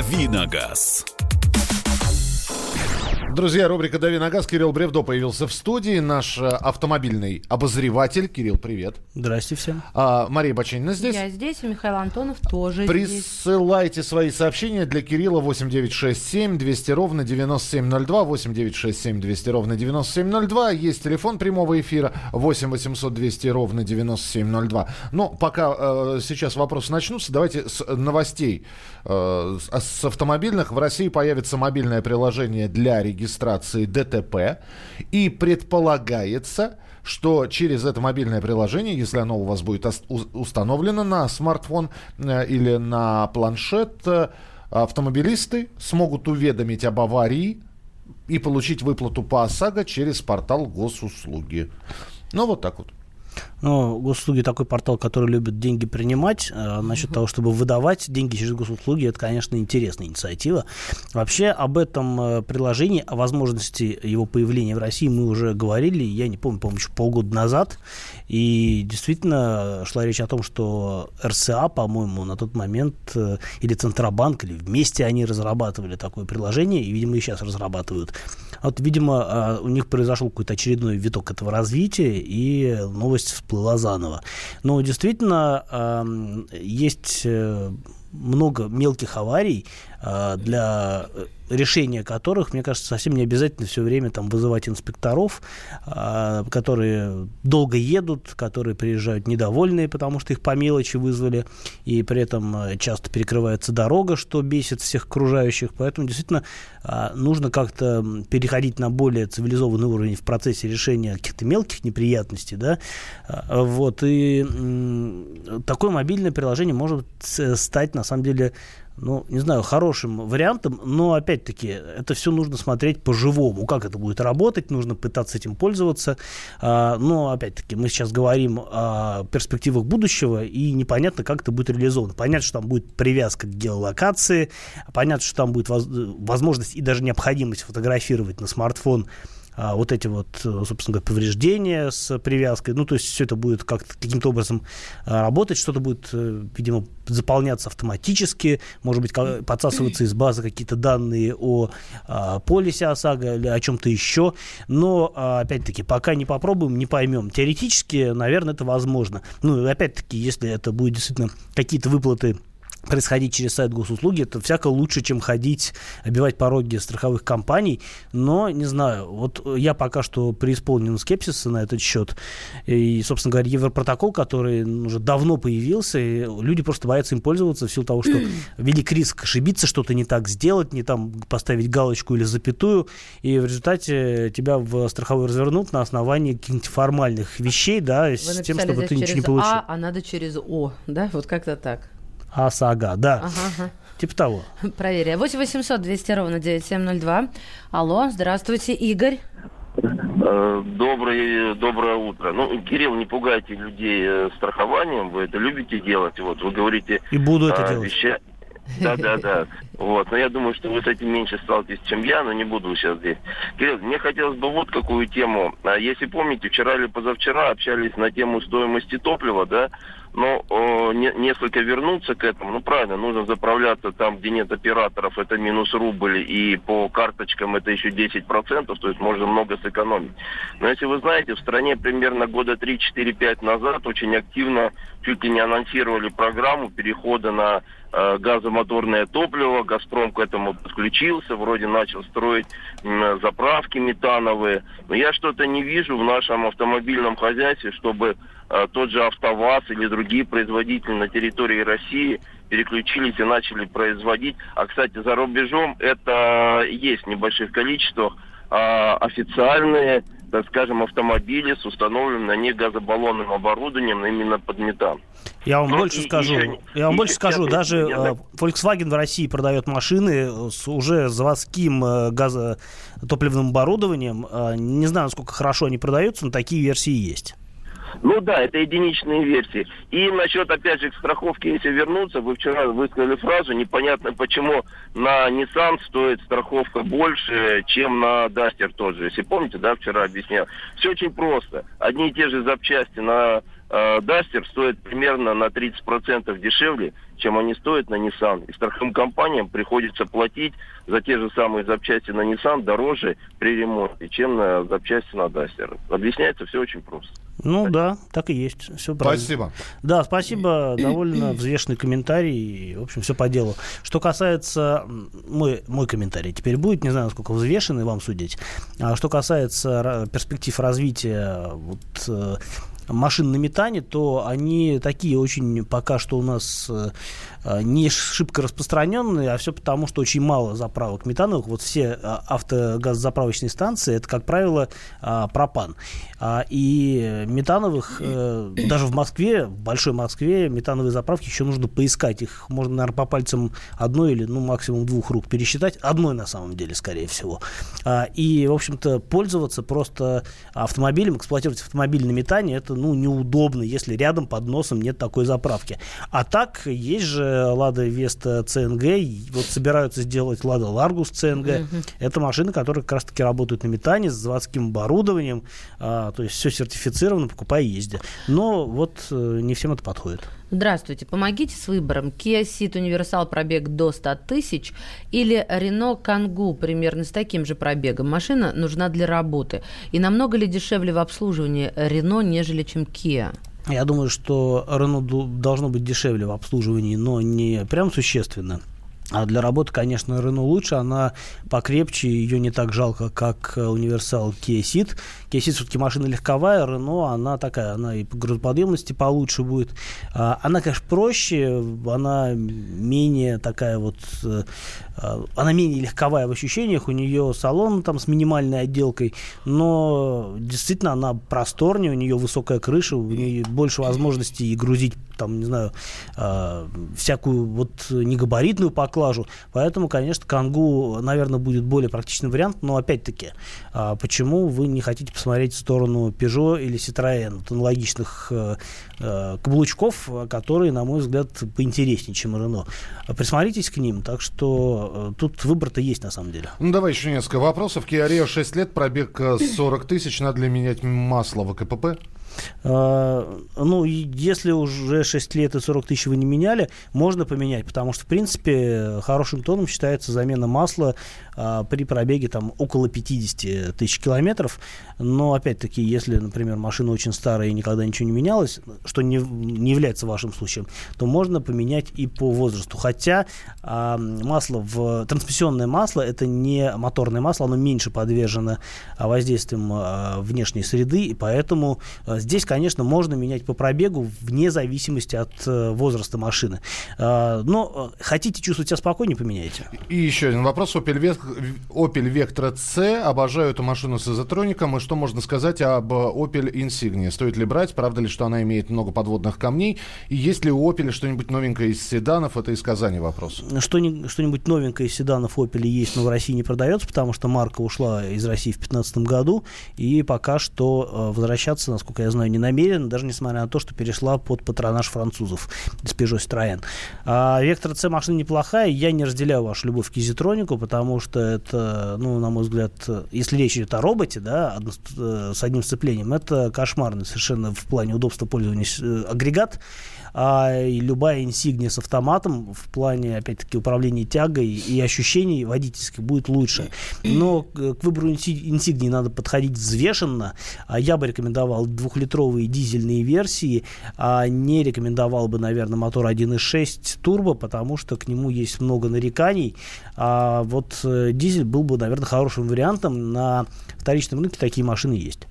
Давиногаз. Друзья, рубрика «Дави на газ». Кирилл Бревдо появился в студии. Наш э, автомобильный обозреватель. Кирилл, привет. Здрасте всем. А, Мария Бачинина здесь. Я здесь, и Михаил Антонов тоже здесь. Присылайте свои сообщения для Кирилла 8967 200 ровно 9702 8967 200 ровно 9702. Есть телефон прямого эфира 8 800 200 ровно 9702. Но пока э, сейчас вопросы начнутся, давайте с новостей. Э, с, автомобильных в России появится мобильное приложение для регистрации регистрации ДТП. И предполагается, что через это мобильное приложение, если оно у вас будет установлено на смартфон э, или на планшет, э, автомобилисты смогут уведомить об аварии и получить выплату по ОСАГО через портал госуслуги. Ну, вот так вот. Ну, госуслуги такой портал, который любит деньги принимать. А, насчет того, чтобы выдавать деньги через госуслуги, это, конечно, интересная инициатива. Вообще об этом э, приложении, о возможности его появления в России мы уже говорили, я не помню, по-моему, еще полгода назад. И действительно шла речь о том, что РСА, по-моему, на тот момент, э, или Центробанк, или вместе они разрабатывали такое приложение, и, видимо, и сейчас разрабатывают. Вот, видимо, у них произошел какой-то очередной виток этого развития, и новость всплыла заново. Но действительно есть э, много мелких аварий, для решения которых, мне кажется, совсем не обязательно все время там вызывать инспекторов, а, которые долго едут, которые приезжают недовольные, потому что их по мелочи вызвали, и при этом э, часто перекрывается дорога, что бесит всех окружающих. Поэтому действительно нужно как-то переходить на более цивилизованный уровень в процессе решения каких-то мелких неприятностей, да, вот, и такое мобильное приложение может стать, на самом деле, ну, не знаю, хорошим вариантом, но, опять-таки, это все нужно смотреть по-живому. Как это будет работать, нужно пытаться этим пользоваться. А, но, опять-таки, мы сейчас говорим о перспективах будущего, и непонятно, как это будет реализовано. Понятно, что там будет привязка к геолокации, понятно, что там будет возможность и даже необходимость фотографировать на смартфон вот эти вот, собственно говоря, повреждения с привязкой. Ну, то есть все это будет как-то каким-то образом а, работать, что-то будет, э, видимо, заполняться автоматически, может быть, подсасываться из базы какие-то данные о а, полисе ОСАГО или о чем-то еще. Но, а, опять-таки, пока не попробуем, не поймем. Теоретически, наверное, это возможно. Ну, опять-таки, если это будет действительно какие-то выплаты происходить через сайт госуслуги, это всяко лучше, чем ходить, обивать пороги страховых компаний. Но, не знаю, вот я пока что преисполнен скепсиса на этот счет. И, собственно говоря, Европротокол, который уже давно появился, и люди просто боятся им пользоваться в силу того, что велик риск ошибиться, что-то не так сделать, не там поставить галочку или запятую, и в результате тебя в страховой развернут на основании каких-нибудь формальных вещей, да, Вы с тем, чтобы ты ничего не получил. А, а надо через О, да, вот как-то так. ОСАГО, да. Ага. Типа того. Проверяю. 8 800 200 ровно 9702. Алло, здравствуйте, Игорь. Э, доброе, доброе утро. Ну, Кирилл, не пугайте людей э, страхованием, вы это любите делать. Вот вы говорите... И буду это а, делать. Веща... Да, да, да. Вот. Но я думаю, что вы с этим меньше сталкиваетесь, чем я, но не буду сейчас здесь. Кирилл, мне хотелось бы вот какую тему. А если помните, вчера или позавчера общались на тему стоимости топлива, да, но о, не, несколько вернуться к этому, ну правильно, нужно заправляться там, где нет операторов, это минус рубль, и по карточкам это еще 10%, то есть можно много сэкономить. Но если вы знаете, в стране примерно года 3-4-5 назад очень активно чуть ли не анонсировали программу перехода на э, газомоторное топливо, «Газпром» к этому подключился, вроде начал строить э, заправки метановые, но я что-то не вижу в нашем автомобильном хозяйстве, чтобы Э, тот же АвтоВАЗ или другие производители на территории России переключились и начали производить. А, кстати, за рубежом это есть в небольших количествах а, официальные, так скажем, автомобили с установленным на них газобаллонным оборудованием именно под метан. Я вам ну, больше и, скажу, еще, я вам больше скажу, я, даже я, э, Volkswagen в России продает машины с уже заводским э, газотопливным оборудованием. Э, не знаю, насколько хорошо они продаются, но такие версии есть. Ну да, это единичные версии. И насчет, опять же, к страховке, если вернуться, вы вчера высказали фразу, непонятно почему на Nissan стоит страховка больше, чем на Duster тоже. Если помните, да, вчера объяснял. Все очень просто. Одни и те же запчасти на э, Дастер стоит примерно на 30% дешевле, чем они стоят на Nissan. И страховым компаниям приходится платить за те же самые запчасти на Nissan дороже при ремонте, чем на запчасти на Дастер. Объясняется все очень просто. Ну да, так и есть. Все правильно. Спасибо. Да, спасибо. Довольно взвешенный комментарий. В общем, все по делу. Что касается... Мой, мой комментарий теперь будет. Не знаю, насколько взвешенный, вам судить. А что касается перспектив развития вот, э, машин на метане, то они такие очень пока что у нас Э, не шибко распространенные, а все потому, что очень мало заправок метановых. Вот все э, автогазозаправочные станции, это, как правило, э, пропан. А, и метановых, даже в Москве, в большой Москве, метановые заправки еще нужно поискать. Их можно, наверное, по пальцам одной или, ну, максимум двух рук пересчитать. Одной, на самом деле, скорее всего. А, и, в общем-то, пользоваться просто автомобилем, эксплуатировать автомобиль на метане, это, ну, неудобно, если рядом под носом нет такой заправки. А так, есть же Лада Веста ЦНГ, вот собираются сделать Лада Ларгус ЦНГ. Uh-huh. Это машины, которые как раз-таки работают на метане с заводским оборудованием, а, то есть все сертифицировано, покупай и езди. Но вот э, не всем это подходит. Здравствуйте, помогите с выбором. Kia Ceed Универсал пробег до 100 тысяч или Renault Kangoo примерно с таким же пробегом. Машина нужна для работы. И намного ли дешевле в обслуживании Renault, нежели чем Kia? Я думаю, что Рено должно быть дешевле в обслуживании, но не прям существенно. А для работы, конечно, Renault лучше, она покрепче, ее не так жалко, как универсал Kia Ceed. Kia Ceed все-таки машина легковая, Renault, она такая, она и по грузоподъемности получше будет. А, она, конечно, проще, она менее такая вот, э, а, она менее легковая в ощущениях, у нее салон там с минимальной отделкой, но действительно она просторнее, у нее высокая крыша, у нее больше возможностей грузить там, не знаю, э, всякую вот негабаритную поклажу. Поэтому, конечно, Кангу, наверное, будет более практичный вариант. Но опять-таки, э, почему вы не хотите посмотреть в сторону Peugeot или Citroën, вот аналогичных э, э, каблучков, которые, на мой взгляд, поинтереснее, чем Renault. Присмотритесь к ним, так что э, тут выбор-то есть на самом деле. Ну, давай еще несколько вопросов. Kia Rio 6 лет, пробег 40 тысяч, надо ли менять масло в КПП? А, ну, если уже 6 лет и 40 тысяч вы не меняли, можно поменять, потому что, в принципе, хорошим тоном считается замена масла а, при пробеге там около 50 тысяч километров. Но, опять-таки, если, например, машина очень старая и никогда ничего не менялась, что не, не является вашим случаем, то можно поменять и по возрасту. Хотя а, масло в трансмиссионное масло это не моторное масло, оно меньше подвержено воздействиям а, внешней среды, и поэтому здесь, конечно, можно менять по пробегу вне зависимости от а, возраста машины. А, но хотите чувствовать себя спокойнее, поменяйте. И еще один вопрос. Opel Opel Vectra C. Обожаю эту машину с изотроником. И что можно сказать об Opel Insignia? Стоит ли брать? Правда ли, что она имеет много подводных камней? И есть ли у Opel что-нибудь новенькое из седанов? Это из Казани вопрос. Что-нибудь новенькое из седанов Opel есть, но в России не продается, потому что марка ушла из России в 2015 году. И пока что э, возвращаться, насколько я знаю, не намерена, даже несмотря на то, что перешла под патронаж французов из Peugeot Citroën. А Vectra C машина неплохая. Я не разделяю вашу любовь к изотронику, потому что это, ну, на мой взгляд, если речь идет о роботе, да, э, с одним сцеплением, это кошмарный совершенно в плане удобства пользования э, агрегат а любая инсигния с автоматом в плане, опять-таки, управления тягой и ощущений водительских будет лучше. Но к выбору инсигнии надо подходить взвешенно. А я бы рекомендовал двухлитровые дизельные версии, а не рекомендовал бы, наверное, мотор 1.6 турбо, потому что к нему есть много нареканий. А вот э, дизель был бы, наверное, хорошим вариантом. На вторичном рынке такие машины есть.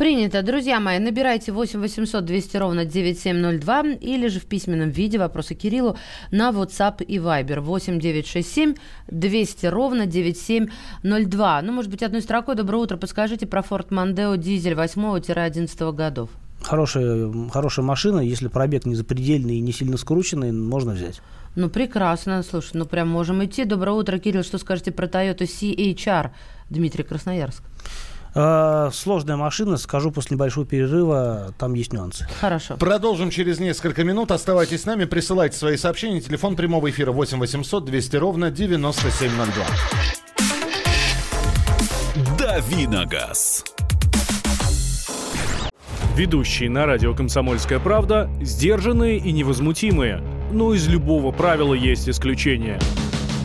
Принято. Друзья мои, набирайте 8 800 200 ровно 9702 или же в письменном виде вопросы Кириллу на WhatsApp и Viber 8 967 200 ровно 9702. Ну, может быть, одной строкой «Доброе утро». Подскажите про Ford Mondeo дизель 8-11 годов. Хорошая, хорошая машина, если пробег не запредельный и не сильно скрученный, можно взять. Ну, прекрасно. Слушай, ну прям можем идти. Доброе утро, Кирилл. Что скажете про Toyota CHR? Дмитрий Красноярск. Э, сложная машина, скажу после небольшого перерыва, там есть нюансы. Хорошо. Продолжим через несколько минут. Оставайтесь с нами, присылайте свои сообщения. Телефон прямого эфира 8 800 200 ровно 9702. Давиногаз. Ведущие на радио «Комсомольская правда» сдержанные и невозмутимые. Но из любого правила есть исключение.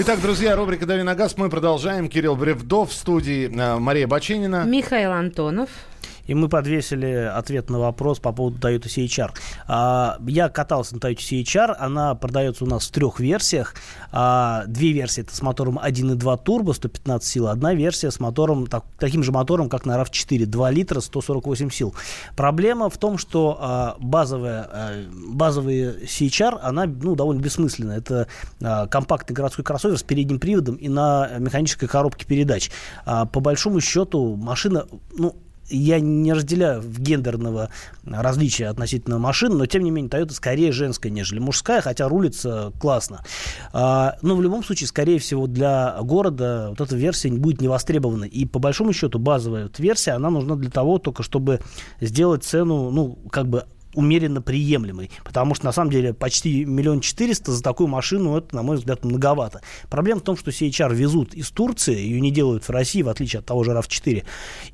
Итак, друзья, рубрика «Дави на газ». Мы продолжаем. Кирилл Бревдов в студии. э, Мария Баченина. Михаил Антонов. И мы подвесили ответ на вопрос по поводу Toyota CHR. А, я катался на Toyota CHR, она продается у нас в трех версиях. А, две версии это с мотором 1.2 турбо, 115 сил, одна версия с мотором, так- таким же мотором, как на RAV4, 2 литра, 148 сил. Проблема в том, что а, базовая, а, базовый CHR, она ну, довольно бессмысленная. Это а, компактный городской кроссовер с передним приводом и на механической коробке передач. А, по большому счету машина, ну, я не разделяю гендерного различия относительно машин, но тем не менее Toyota скорее женская, нежели мужская, хотя рулится классно. А, но в любом случае, скорее всего, для города вот эта версия будет не востребована. И по большому счету базовая версия, она нужна для того только, чтобы сделать цену, ну, как бы умеренно приемлемой, потому что на самом деле почти миллион четыреста за такую машину это, на мой взгляд, многовато. Проблема в том, что CHR везут из Турции, ее не делают в России, в отличие от того же RAV4,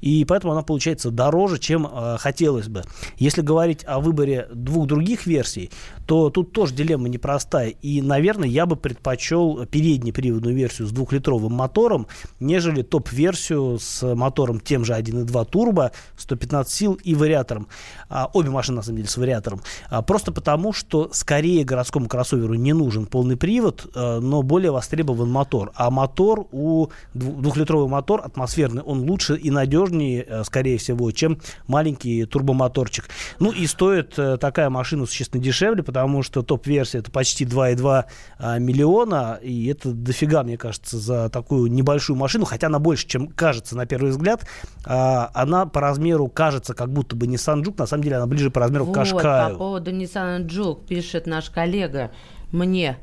и поэтому она получается дороже, чем э, хотелось бы. Если говорить о выборе двух других версий, то тут тоже дилемма непростая, и, наверное, я бы предпочел переднеприводную версию с двухлитровым мотором, нежели топ-версию с мотором тем же 1.2 турбо, 115 сил и вариатором. А, обе машины, на самом деле, с вариатором. А, просто потому, что скорее городскому кроссоверу не нужен полный привод, э, но более востребован мотор. А мотор у дву- двухлитровый мотор атмосферный, он лучше и надежнее, э, скорее всего, чем маленький турбомоторчик. Ну и стоит э, такая машина существенно дешевле, потому что топ-версия это почти 2,2 а, миллиона, и это дофига, мне кажется, за такую небольшую машину, хотя она больше, чем кажется на первый взгляд. А, она по размеру кажется как будто бы Nissan Juke, на самом деле она ближе по размеру к Вот, по Кашкаю. поводу Nissan Juke пишет наш коллега мне.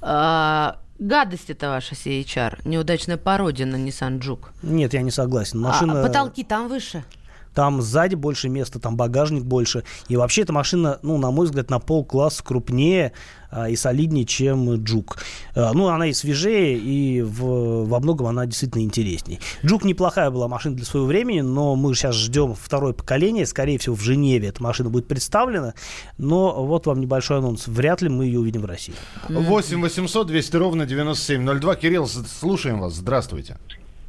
А, гадость это ваша CHR. Неудачная пародия на Nissan Juke. Нет, я не согласен. А Машина... потолки там выше. Там сзади больше места, там багажник больше. И вообще эта машина, ну, на мой взгляд, на полкласса крупнее а, и солиднее, чем Джук. А, ну, она и свежее, и в, во многом она действительно интереснее. Джук неплохая была машина для своего времени, но мы сейчас ждем второе поколение. Скорее всего, в Женеве эта машина будет представлена. Но вот вам небольшой анонс. Вряд ли мы ее увидим в России. 8 800 200 ровно 9702. Кирилл, слушаем вас. Здравствуйте.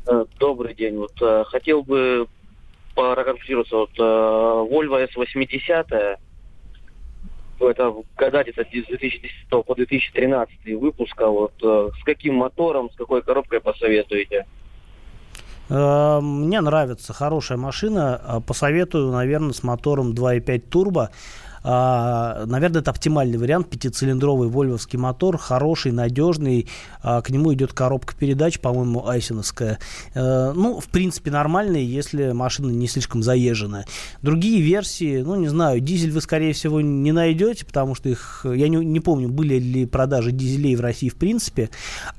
Э, Добрый день. Вот э, хотел бы проконсультироваться. Вот э, Volvo S80, это года где-то с 2010 по 2013 выпуска. Вот э, с каким мотором, с какой коробкой посоветуете? Э, Мне нравится хорошая машина. А, Посоветую, наверное, с мотором 2.5 турбо. А, Наверное, это оптимальный вариант. Пятицилиндровый вольвовский мотор, хороший, надежный. А, К нему идет коробка передач, по-моему, айсеновская. Э, Ну, в принципе, нормальный, если машина не слишком заезженная. Другие версии, ну, не знаю, дизель вы, скорее всего, не найдете, потому что их, я не, не помню, были ли продажи дизелей в России в принципе.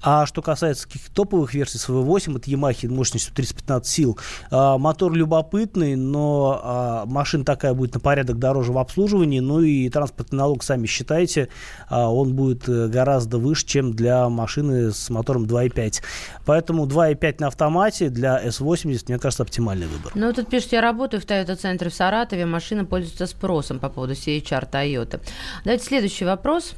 А что касается каких-то топовых версий с V8, это Yamaha мощностью 315 сил, а, мотор любопытный, но а, машина такая будет на порядок дороже в обслуживании, ну и транспортный налог, сами считайте, а, он будет э, гораздо выше, чем для машины с мотором 2.5. Поэтому 2.5 на автомате для S80, мне кажется, оптимальный выбор. Ну, тут пишет, я работаю в Toyota-центре в Саратове, машина пользуется спросом по поводу CHR Toyota. Давайте следующий вопрос.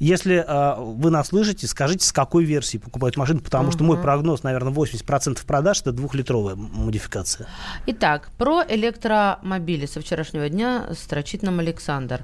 Если а, вы нас слышите, скажите, с какой версии покупают машину, потому что мой прогноз, наверное, 80% продаж это двухлитровая модификация. Итак, про электромобили со вчерашнего дня строчит нам Александр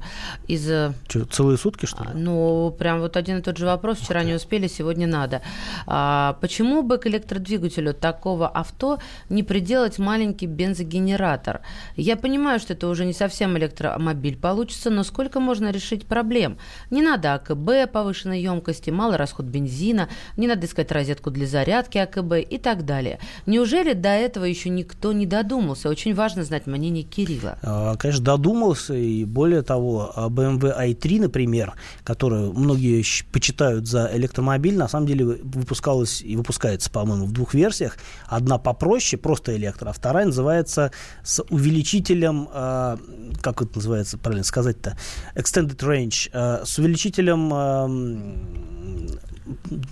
из... э, Что, целые сутки, что ли? а, Ну, прям вот один и тот же вопрос. Вчера не успели, сегодня надо. А, почему бы к электродвигателю такого авто не приделать маленький бензогенератор? Я понимаю, что это уже не совсем электромобиль получится, но сколько можно решить проблем? Не надо АКБ, АКБ повышенной емкости, малый расход бензина, не надо искать розетку для зарядки АКБ и так далее. Неужели до этого еще никто не додумался? Очень важно знать мнение Кирилла. А, конечно, додумался, и более того, BMW i3, например, которую многие почитают за электромобиль, на самом деле выпускалась и выпускается, по-моему, в двух версиях. Одна попроще, просто электро, а вторая называется с увеличителем, а, как это называется, правильно сказать-то, extended range, а, с увеличителем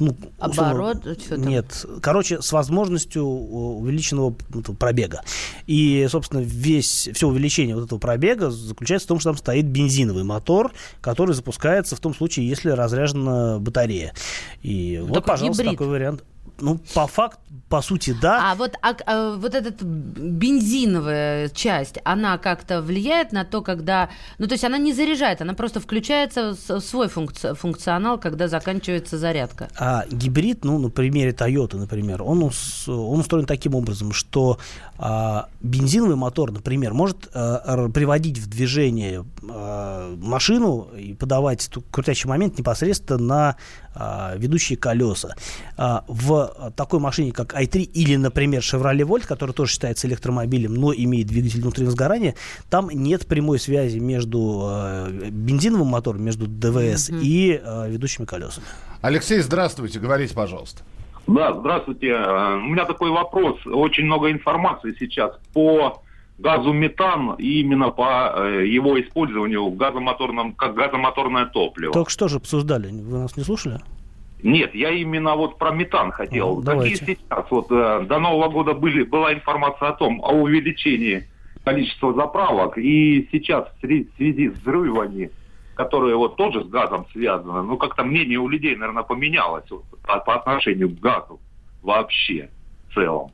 ну, Оборот? Что нет. Короче, с возможностью увеличенного пробега. И, собственно, весь, все увеличение вот этого пробега заключается в том, что там стоит бензиновый мотор, который запускается в том случае, если разряжена батарея. И ну, вот, пожалуйста, гибрид. такой вариант. Ну, по факту, по сути, да. А вот, а, а, вот эта бензиновая часть, она как-то влияет на то, когда... Ну, то есть она не заряжает, она просто включается в свой функци- функционал, когда заканчивается зарядка. А гибрид, ну, на примере Toyota, например, он, он устроен таким образом, что а, бензиновый мотор, например, может а, приводить в движение а, машину и подавать крутящий момент непосредственно на а, ведущие колеса. А, в такой машине, как i3 или, например, Chevrolet Volt, который тоже считается электромобилем, но имеет двигатель внутреннего сгорания, там нет прямой связи между а, бензиновым мотором, между ДВС mm-hmm. и ведущими колесами. Алексей, здравствуйте, говорите, пожалуйста. Да, здравствуйте. У меня такой вопрос. Очень много информации сейчас по газу метан и именно по э, его использованию в газомоторном, как газомоторное топливо. Только что же обсуждали, вы нас не слушали? Нет, я именно вот про метан хотел. Ну, Какие сейчас, вот э, до Нового года были, была информация о том, о увеличении количества заправок, и сейчас в связи с взрывами, которые вот тоже с газом связаны, ну как-то мнение у людей, наверное, поменялось вот, по отношению к газу вообще в целом.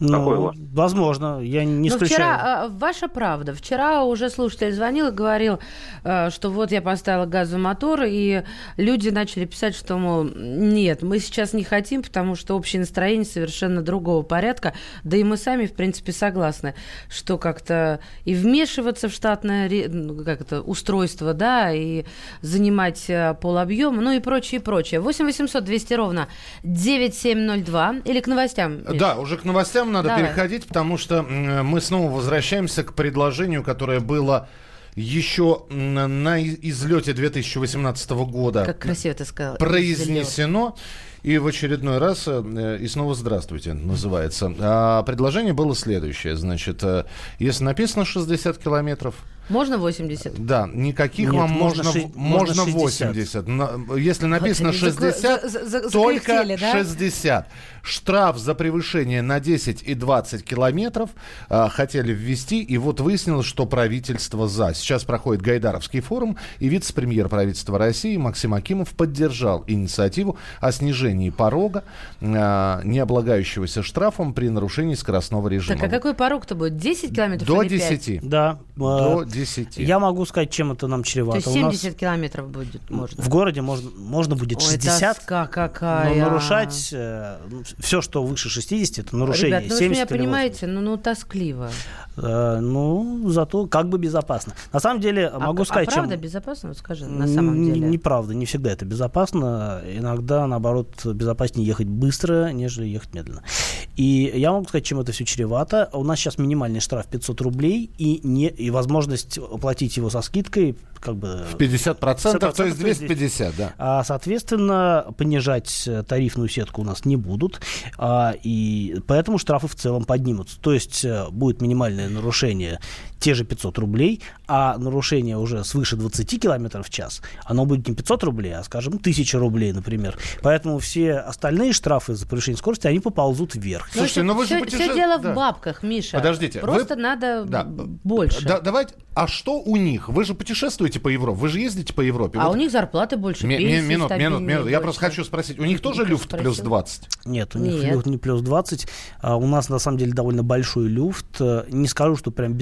Ну, Такой возможно, я не исключаю. Вчера, а, ваша правда, вчера уже слушатель звонил и говорил, э, что вот я поставила газовый мотор, и люди начали писать, что, мол, нет, мы сейчас не хотим, потому что общее настроение совершенно другого порядка, да и мы сами, в принципе, согласны, что как-то и вмешиваться в штатное ну, как это, устройство, да, и занимать э, полобъема, ну и прочее, и прочее. 8 800 200 ровно 9702 или к новостям? Миш? Да, уже к новостям нам надо Давай. переходить, потому что мы снова возвращаемся к предложению, которое было еще на излете 2018 года. Как красиво ты сказал. Произнесено. И в очередной раз, э, и снова здравствуйте, называется. А предложение было следующее. Значит, э, если написано 60 километров, можно 80? Да, никаких Нет, вам можно, можно, можно 80. Если написано 60, за, за, за, только да? 60. Штраф за превышение на 10 и 20 километров а, хотели ввести, и вот выяснилось, что правительство за. Сейчас проходит Гайдаровский форум, и вице-премьер правительства России Максим Акимов поддержал инициативу о снижении порога, а, не облагающегося штрафом при нарушении скоростного режима. Так, а какой порог-то будет? 10 километров До или 10. Да. До 10. Я могу сказать, чем это нам чревато. То есть 70 нас... километров будет, можно? В городе можно, можно будет 60. Ой, какая. Но нарушать э, все, что выше 60, это нарушение. Ребят, ну 70 вы меня понимаете, ну, ну тоскливо. Э, ну, зато как бы безопасно. На самом деле, а, могу сказать... А правда чем... безопасно? Скажи, на самом деле. Неправда, не всегда это безопасно. Иногда, наоборот, безопаснее ехать быстро, нежели ехать медленно. И я могу сказать, чем это все чревато. У нас сейчас минимальный штраф 500 рублей и, не, и возможность оплатить его со скидкой как бы... В 50%, 50% то есть 250, да. А, соответственно, понижать тарифную сетку у нас не будут, а, и поэтому штрафы в целом поднимутся. То есть э, будет минимальное нарушение те же 500 рублей, а нарушение уже свыше 20 км в час, оно будет не 500 рублей, а, скажем, 1000 рублей, например. Поэтому все остальные штрафы за превышение скорости, они поползут вверх. Слушайте, но ну вы все, же путеше... все дело да. в бабках, Миша. Подождите. Просто вы... надо да. больше. Да, давайте, а что у них? Вы же путешествуете по Европе, вы же ездите по Европе. А вот... у них зарплаты больше, ми- пенсии Минут, минут, минут. Я просто хочу спросить, у них тоже люфт спросил? плюс 20? Нет, у них Нет. люфт не плюс 20. А у нас, на самом деле, довольно большой люфт. Не скажу, что прям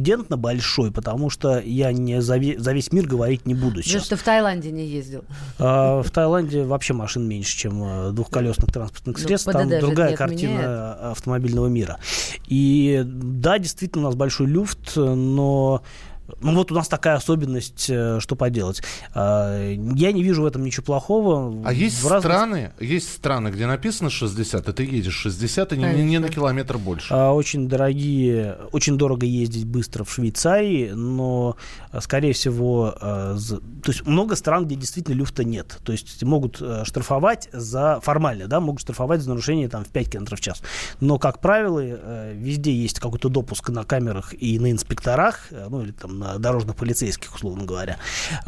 беспрецедентно большой, потому что я не за, ве- за весь мир говорить не буду сейчас. Что ты в Таиланде не ездил? А, в Таиланде вообще машин меньше, чем э, двухколесных транспортных ну, средств. Там другая картина отменяет. автомобильного мира. И да, действительно, у нас большой люфт, но ну вот у нас такая особенность, э, что поделать. А, я не вижу в этом ничего плохого. А есть разных... страны, есть страны, где написано 60, и ты едешь 60, и не, не на километр больше. А, очень дорогие, очень дорого ездить быстро в Швейцарии, но, скорее всего, то есть много стран, где действительно люфта нет. То есть могут штрафовать за формально, да, могут штрафовать за нарушение там в 5 км в час. Но, как правило, везде есть какой-то допуск на камерах и на инспекторах, ну или там дорожных полицейских, условно говоря,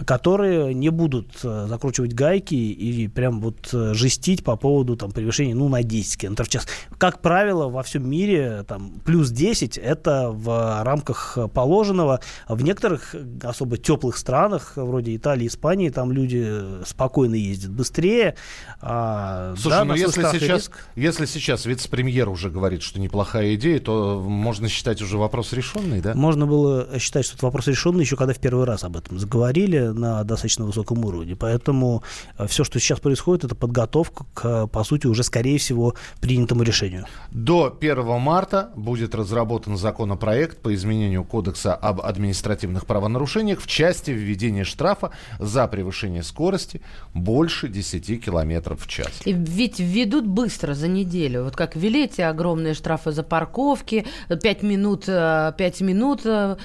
которые не будут э, закручивать гайки и прям вот э, жестить по поводу там превышения, ну, на 10 км в час. Как правило, во всем мире там плюс 10 это в рамках положенного. В некоторых особо теплых странах, вроде Италии, Испании, там люди спокойно ездят быстрее. А, Слушай, да, ну если сейчас, если сейчас вице-премьер уже говорит, что неплохая идея, то можно считать уже вопрос решенный, да? Можно было считать, что это вопрос решенный еще когда в первый раз об этом заговорили на достаточно высоком уровне. Поэтому э, все, что сейчас происходит, это подготовка к, по сути, уже, скорее всего, принятому решению. До 1 марта будет разработан законопроект по изменению Кодекса об административных правонарушениях в части введения штрафа за превышение скорости больше 10 км в час. И ведь введут быстро за неделю. Вот как ввели эти огромные штрафы за парковки, 5 минут, 5 э, минут э,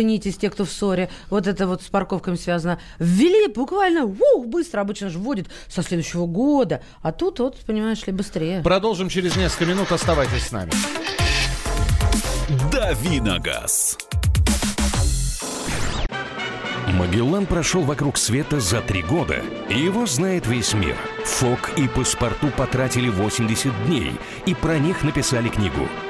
поженитесь, те, кто в ссоре, вот это вот с парковками связано, ввели буквально, ух, быстро, обычно же вводят со следующего года, а тут вот, понимаешь ли, быстрее. Продолжим через несколько минут, оставайтесь с нами. Давиногаз. Магеллан прошел вокруг света за три года, и его знает весь мир. Фок и паспорту потратили 80 дней, и про них написали книгу –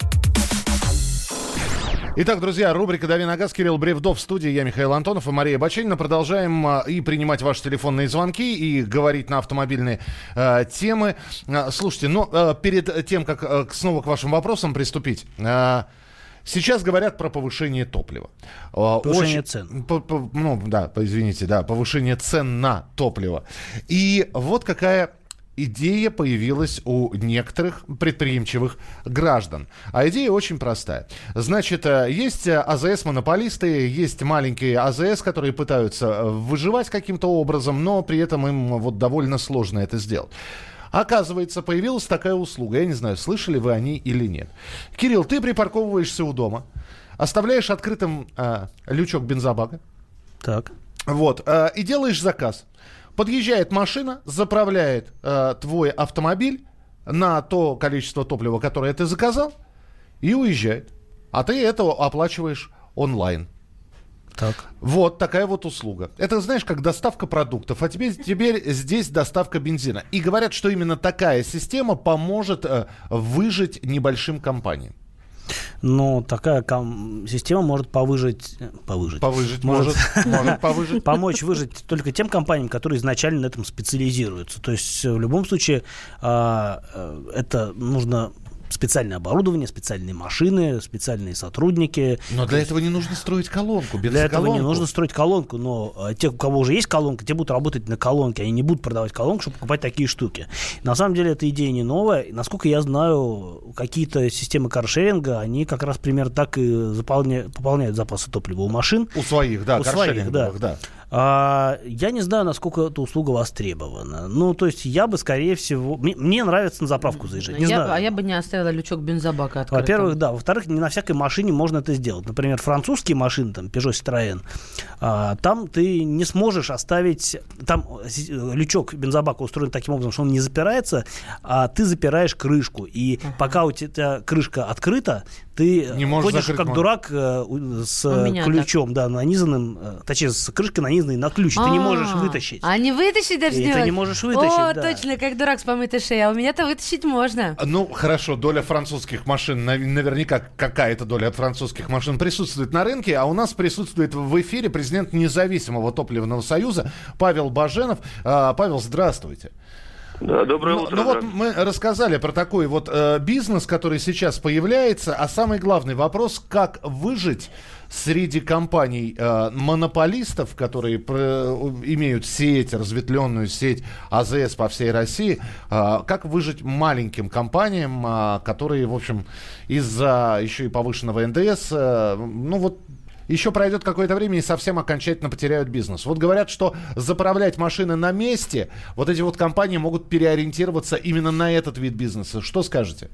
Итак, друзья, рубрика «Дави на газ», Кирилл Бревдов в студии, я Михаил Антонов и Мария Баченина. Продолжаем а, и принимать ваши телефонные звонки, и говорить на автомобильные э, темы. А, слушайте, ну, э, перед тем, как э, снова к вашим вопросам приступить... Э, Сейчас говорят про повышение топлива. Повышение Очень, цен. По, по, ну, да, извините, да, повышение цен на топливо. И вот какая идея появилась у некоторых предприимчивых граждан. А идея очень простая. Значит, э, есть э, АЗС-монополисты, есть маленькие АЗС, которые пытаются э, выживать каким-то образом, но при этом им вот довольно сложно это сделать. Оказывается, появилась такая услуга. Я не знаю, слышали вы о ней или нет. Кирилл, ты припарковываешься у дома, оставляешь открытым э, лючок бензобака. Так. Вот. Э, и делаешь заказ. Подъезжает машина, заправляет э, твой автомобиль на то количество топлива, которое ты заказал, и уезжает. А ты это оплачиваешь онлайн. Так. Вот такая вот услуга. Это, знаешь, как доставка продуктов, а теперь, теперь здесь доставка бензина. И говорят, что именно такая система поможет э, выжить небольшим компаниям. Но такая ком- система может повыжить... Повыжить. Повыжить может. Может повыжить. Помочь выжить только тем компаниям, которые изначально на этом специализируются. То есть в любом случае а, э, это нужно специальное оборудование, специальные машины, специальные сотрудники. Но для этого не нужно строить колонку, Для этого не нужно строить колонку, но э, те, у кого уже есть колонка, те будут работать на колонке, они не будут продавать колонку, чтобы покупать такие штуки. На самом деле эта идея не новая. Насколько я знаю, какие-то системы каршеринга, они как раз примерно так и заполняют, пополняют запасы топлива у машин. У своих, да, у своих, да. да. А, я не знаю, насколько эта услуга востребована. Ну, то есть я бы, скорее всего... Мне, мне нравится на заправку заезжать. Не я, знаю. А я бы не оставила лючок бензобака открытым. Во-первых, да. Во-вторых, не на всякой машине можно это сделать. Например, французские машины, там, Peugeot Citroën, а, там ты не сможешь оставить... Там лючок бензобака устроен таким образом, что он не запирается, а ты запираешь крышку. И uh-huh. пока у тебя крышка открыта, ты не ходишь как мой. дурак э, с ключом, так. да, нанизанным, э, точнее, с крышкой нанизанной на ключ. А-а-а. Ты не а, можешь вытащить. А не вытащить даже И ты не можешь вытащить, О, да. точно, как дурак с помытой шеей. А у меня-то вытащить можно. Ну, хорошо, доля французских машин, наверняка какая-то доля французских машин присутствует на рынке, а у нас присутствует в эфире президент независимого топливного союза Павел Баженов. А, Павел, здравствуйте. Да, доброе ну, утро. Ну, ну вот мы рассказали про такой вот э, бизнес, который сейчас появляется, а самый главный вопрос, как выжить среди компаний э, монополистов, которые про, имеют сеть, разветвленную сеть АЗС по всей России, э, как выжить маленьким компаниям, э, которые, в общем, из-за еще и повышенного НДС, э, ну вот еще пройдет какое-то время и совсем окончательно потеряют бизнес. Вот говорят, что заправлять машины на месте, вот эти вот компании могут переориентироваться именно на этот вид бизнеса. Что скажете?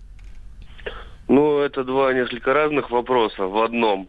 Ну, это два несколько разных вопроса в одном.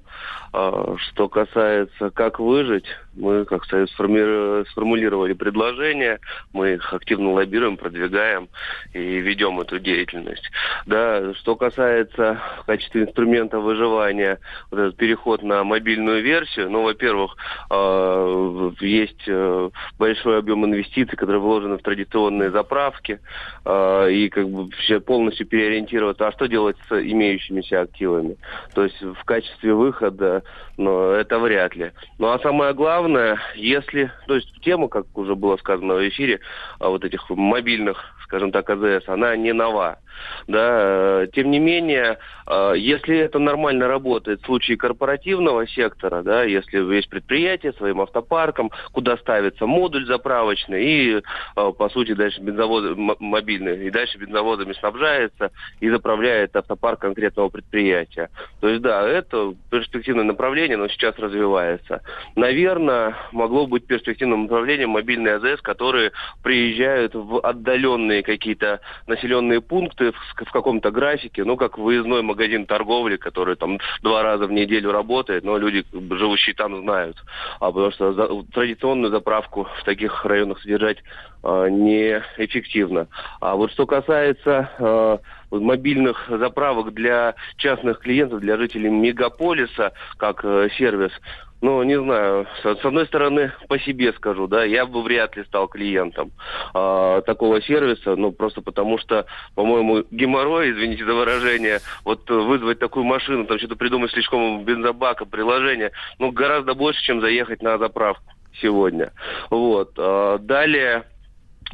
А, что касается как выжить, мы, как Союз, сформулировали предложение, мы их активно лоббируем, продвигаем и ведем эту деятельность. Да, что касается в качестве инструмента выживания, вот этот переход на мобильную версию, ну, во-первых, а, есть э, большой объем инвестиций, которые вложены в традиционные заправки, а, и как бы все полностью переориентироваться, а что делать с имеющимися активами? То есть в качестве выхода но это вряд ли. Ну а самое главное, если, то есть тема, как уже было сказано в эфире, а вот этих мобильных, скажем так, АЗС, она не нова да, тем не менее, э, если это нормально работает в случае корпоративного сектора, да, если есть предприятие своим автопарком, куда ставится модуль заправочный и, э, по сути, дальше бензоводы мобильный, и дальше бензовозами снабжается и заправляет автопарк конкретного предприятия. То есть, да, это перспективное направление, но сейчас развивается. Наверное, могло быть перспективным направлением мобильные АЗС, которые приезжают в отдаленные какие-то населенные пункты, в, в каком-то графике, ну, как выездной магазин торговли, который там два раза в неделю работает, но люди, живущие там, знают. А потому что за, традиционную заправку в таких районах содержать э, неэффективно. А вот что касается э, мобильных заправок для частных клиентов, для жителей мегаполиса, как э, сервис, ну, не знаю, с, одной стороны, по себе скажу, да, я бы вряд ли стал клиентом э, такого сервиса, ну, просто потому что, по-моему, геморрой, извините за выражение, вот вызвать такую машину, там что-то придумать слишком бензобака, приложение, ну, гораздо больше, чем заехать на заправку сегодня. Вот. Э, далее...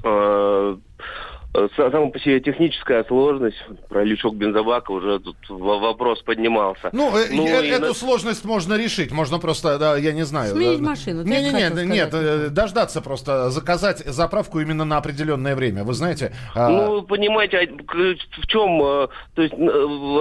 Э, сама по себе техническая сложность, про лючок бензобака уже тут вопрос поднимался. Ну, э, ну э, эту на... сложность можно решить, можно просто, да, я не знаю. Сменить да, машину. Не, не, не, нет, дождаться просто, заказать заправку именно на определенное время, вы знаете. А ну, понимаете, а в чем, то есть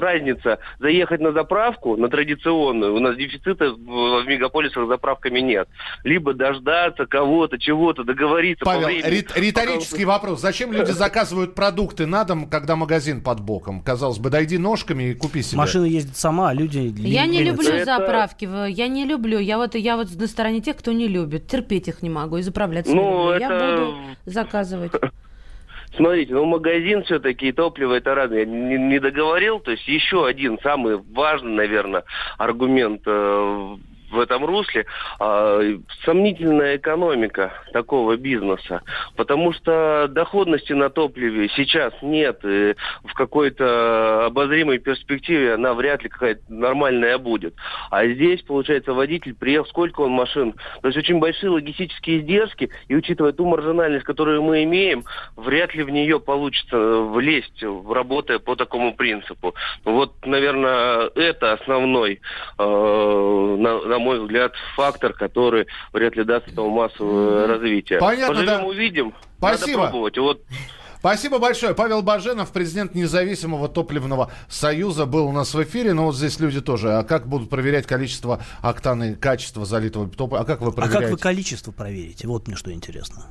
разница, заехать на заправку, на традиционную, у нас дефицита в мегаполисах заправками нет, либо дождаться кого-то, чего-то, договориться Павел, по времени. риторический пока... вопрос, зачем люди заказывают заказывают продукты на дом, когда магазин под боком. Казалось бы, дойди ножками и купи себе. Машина ездит сама, а люди... Я не люблю это... заправки, я не люблю. Я вот, я вот на стороне тех, кто не любит. Терпеть их не могу и заправляться ну, не люблю. Это... Я буду заказывать. Смотрите, ну магазин все-таки и топливо это разное. Я не, не договорил, то есть еще один самый важный, наверное, аргумент э, в этом русле. А, сомнительная экономика такого бизнеса, потому что доходности на топливе сейчас нет, и в какой-то обозримой перспективе она вряд ли какая-то нормальная будет. А здесь, получается, водитель приехал, сколько он машин, то есть очень большие логистические издержки, и учитывая ту маржинальность, которую мы имеем, вряд ли в нее получится влезть, работая по такому принципу. Вот, наверное, это основной, э, на, на мой взгляд, фактор, который вряд ли даст этому массовое развитие. Понятно, Поживем, да. увидим. Спасибо. Надо пробовать. Вот Спасибо большое. Павел Баженов, президент независимого топливного союза, был у нас в эфире. Но вот здесь люди тоже. А как будут проверять количество октана и качество залитого топлива? А как вы проверяете? А как вы количество проверите? Вот мне что интересно.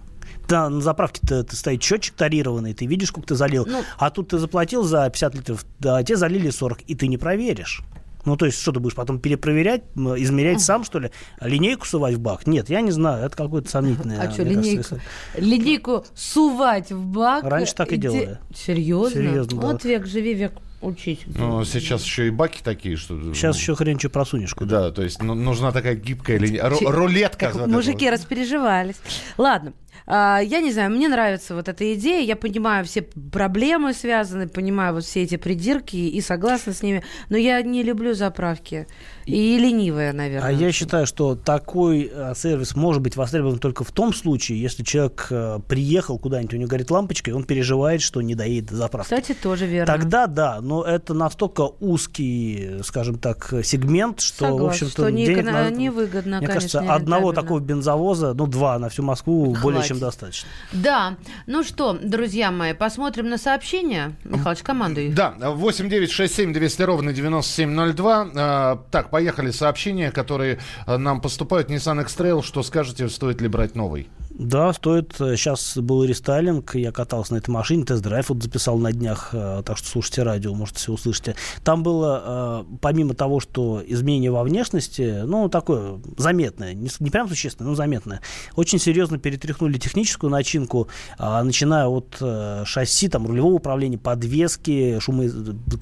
Да, на заправке-то стоит счетчик тарированный, ты видишь, сколько ты залил. Ну, а тут ты заплатил за 50 литров, да, а тебе залили 40, и ты не проверишь. Ну, то есть, что ты будешь потом перепроверять, измерять сам, что ли? Линейку сувать в бак? Нет, я не знаю, это какое-то сомнительное. А что, линейку, линейку сувать в бак? Раньше так и делали. Серьезно? Серьезно, Вот век живи, век учить. Ну, сейчас еще и баки такие, что... Сейчас еще хрен что просунешь куда. Да, то есть ну, нужна такая гибкая линия. Рулетка. Вот мужики вот. распереживались. Ладно. А, я не знаю, мне нравится вот эта идея, я понимаю все проблемы связаны, понимаю вот все эти придирки и согласна с ними, но я не люблю заправки. И ленивая, наверное. А я считаю, что такой э, сервис может быть востребован только в том случае, если человек э, приехал куда-нибудь, у него горит лампочка, и он переживает, что не доедет до заправки. Кстати, тоже верно. Тогда да, но это настолько узкий, скажем так, сегмент, что, Согласна, в общем-то, что не, денег на, невыгодно, Мне конечно, кажется, одного такого бензовоза, ну, два на всю Москву Хватит. более чем достаточно. Да. Ну что, друзья мои, посмотрим на сообщения. Михалыч, командуй. Да, 8 9 6 7 200 ровно 9702. А, так, поехали сообщения, которые э, нам поступают. Nissan X-Trail, что скажете, стоит ли брать новый? Да, стоит. Сейчас был рестайлинг, я катался на этой машине, тест-драйв вот записал на днях, э, так что слушайте радио, может, все услышите. Там было, э, помимо того, что изменение во внешности, ну, такое заметное, не, не прям существенное, но заметное, очень серьезно перетряхнули техническую начинку, а, начиная от э, шасси, там, рулевого управления, подвески, шумо...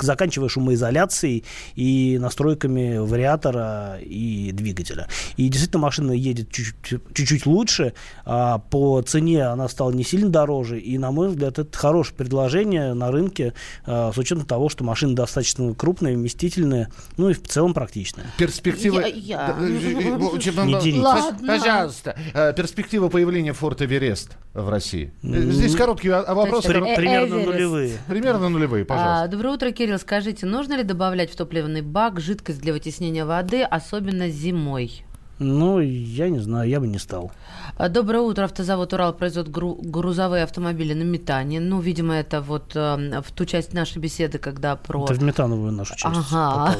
заканчивая шумоизоляцией и настройками вариатора и двигателя. И действительно машина едет чуть-чуть лучше, а а по цене она стала не сильно дороже. И, на мой взгляд, это хорошее предложение на рынке а, с учетом того, что машина достаточно крупная, вместительная, ну и в целом практичная. Перспектива... Я, я... Не Ладно. Пожалуйста. Э, перспектива появления Форт Эверест в России. Здесь короткий вопрос. Примерно нулевые. Примерно нулевые, пожалуйста. Доброе утро, Кирилл. Скажите, нужно ли добавлять в топливный бак жидкость для вытеснения воды, особенно зимой? Ну, я не знаю, я бы не стал. А, доброе утро. Автозавод «Урал» производит гру- грузовые автомобили на метане. Ну, видимо, это вот э, в ту часть нашей беседы, когда про... Это в метановую нашу часть. Ага.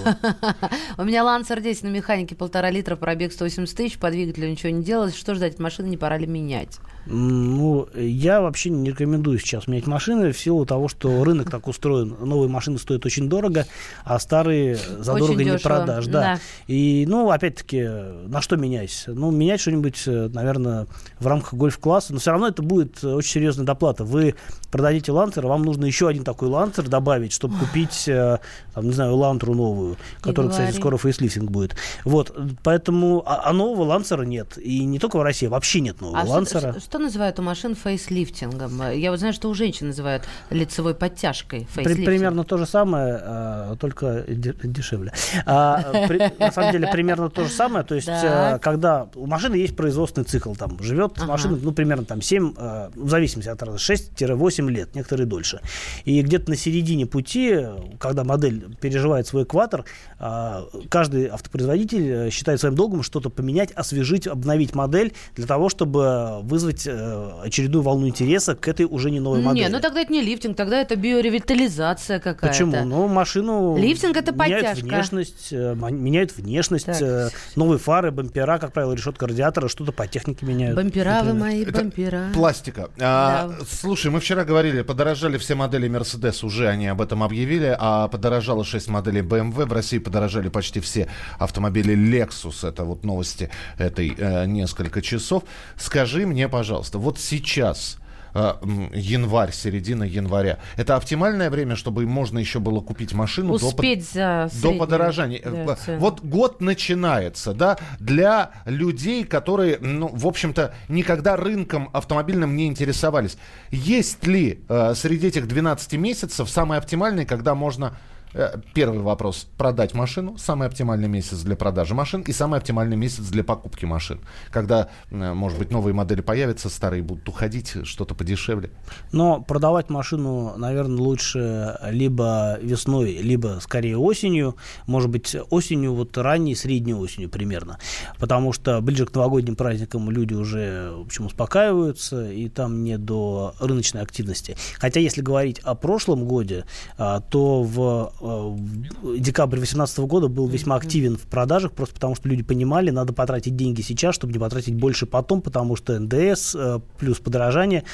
У меня «Лансер 10» на механике полтора литра, пробег 180 тысяч, по двигателю ничего не делалось. Что ждать от машины, не пора ли менять? Ну, я вообще не рекомендую сейчас менять машины в силу того, что рынок так устроен. Новые машины стоят очень дорого, а старые задорого не продашь. Да. да. И, ну, опять-таки, на что менять? Ну, менять что-нибудь, э, наверное, в рамках гольф-класса, но все равно это будет очень серьезная доплата. Вы продадите лантер, вам нужно еще один такой лантер добавить, чтобы купить, э, там, не знаю, лантру новую, которая, кстати, скоро фейслифтинг будет. Вот, поэтому, а, а нового лансера нет. И не только в России, вообще нет нового а лансера. Что, что называют у машин фейслифтингом? Я вот знаю, что у женщин называют лицевой подтяжкой При, примерно то же самое, а, только дешевле. А, на самом деле, примерно то же самое. То есть, а, когда у машины есть производственный цикл, там, живет машина, ну, примерно там 7, а, в зависимости от 6-8 лет, некоторые дольше. И где-то на середине пути, когда модель переживает свой экватор, а, каждый автопроизводитель э, считает своим долгом что-то поменять, освежить, обновить модель для того, чтобы вызвать э, очередную волну интереса к этой уже не новой модели. Не, ну тогда это не лифтинг, тогда это биоревитализация какая-то. Почему? Ну, машину Лифтинг это меняют внешность, э, меняют внешность, так. новые фары, бампера, как правило, решетка радиатора, что-то по технике меняют. Бампера вы мои, бампера. Это пластика. А, да. Слушай, мы вчера говорили, подорожали все модели Mercedes, уже они об этом объявили, а подорожало 6 моделей BMW, в России подорожали почти все автомобили Lexus, это вот новости этой э, несколько часов. Скажи мне, пожалуйста, вот сейчас э, январь, середина января. Это оптимальное время, чтобы можно еще было купить машину Успеть до, за до подорожания. Да, э, вот год начинается, да, для людей, которые, ну, в общем-то, никогда рынком автомобильным не интересовались. Есть ли э, среди этих 12 месяцев самый оптимальный, когда можно первый вопрос. Продать машину. Самый оптимальный месяц для продажи машин и самый оптимальный месяц для покупки машин. Когда, э, может быть, новые модели появятся, старые будут уходить, что-то подешевле. Но продавать машину, наверное, лучше либо весной, либо скорее осенью. Может быть, осенью, вот ранней, средней осенью примерно. Потому что ближе к новогодним праздникам люди уже, в общем, успокаиваются, и там не до рыночной активности. Хотя, если говорить о прошлом годе, а, то в Э, декабрь 2018 года был весьма активен в продажах, просто потому что люди понимали, надо потратить деньги сейчас, чтобы не потратить больше потом, потому что НДС э, плюс подорожание.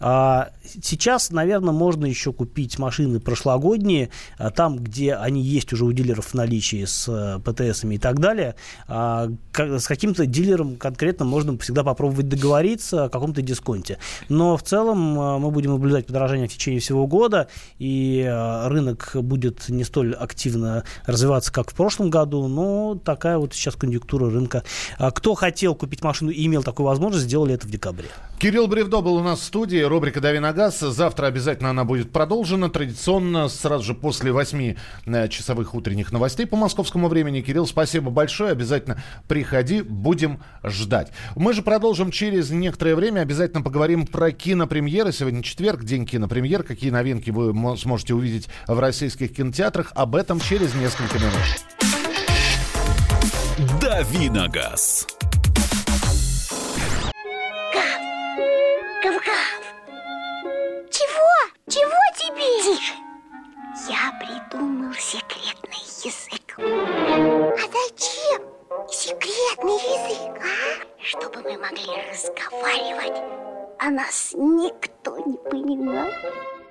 А сейчас, наверное, можно еще купить машины прошлогодние, а там, где они есть уже у дилеров в наличии с э, ПТСами и так далее. А с каким-то дилером конкретно можно всегда попробовать договориться о каком-то дисконте. Но в целом мы будем наблюдать подорожание в течение всего года, и рынок будет не столь активно развиваться, как в прошлом году, но такая вот сейчас конъюнктура рынка. А кто хотел купить машину и имел такую возможность, сделали это в декабре. Кирилл Бревдо был у нас в студии, рубрика «Дави на газ». Завтра обязательно она будет продолжена. Традиционно, сразу же после 8 э, часовых утренних новостей по московскому времени. Кирилл, спасибо большое. Обязательно приходи, будем ждать. Мы же продолжим через некоторое время. Обязательно поговорим про кинопремьеры. Сегодня четверг, день кинопремьер. Какие новинки вы сможете увидеть в российских кинотеатрах. Об этом через несколько минут. «Дави на газ». Чего тебе? Тише. Я придумал секретный язык. А зачем секретный язык, а? Чтобы мы могли разговаривать, а нас никто не понимал.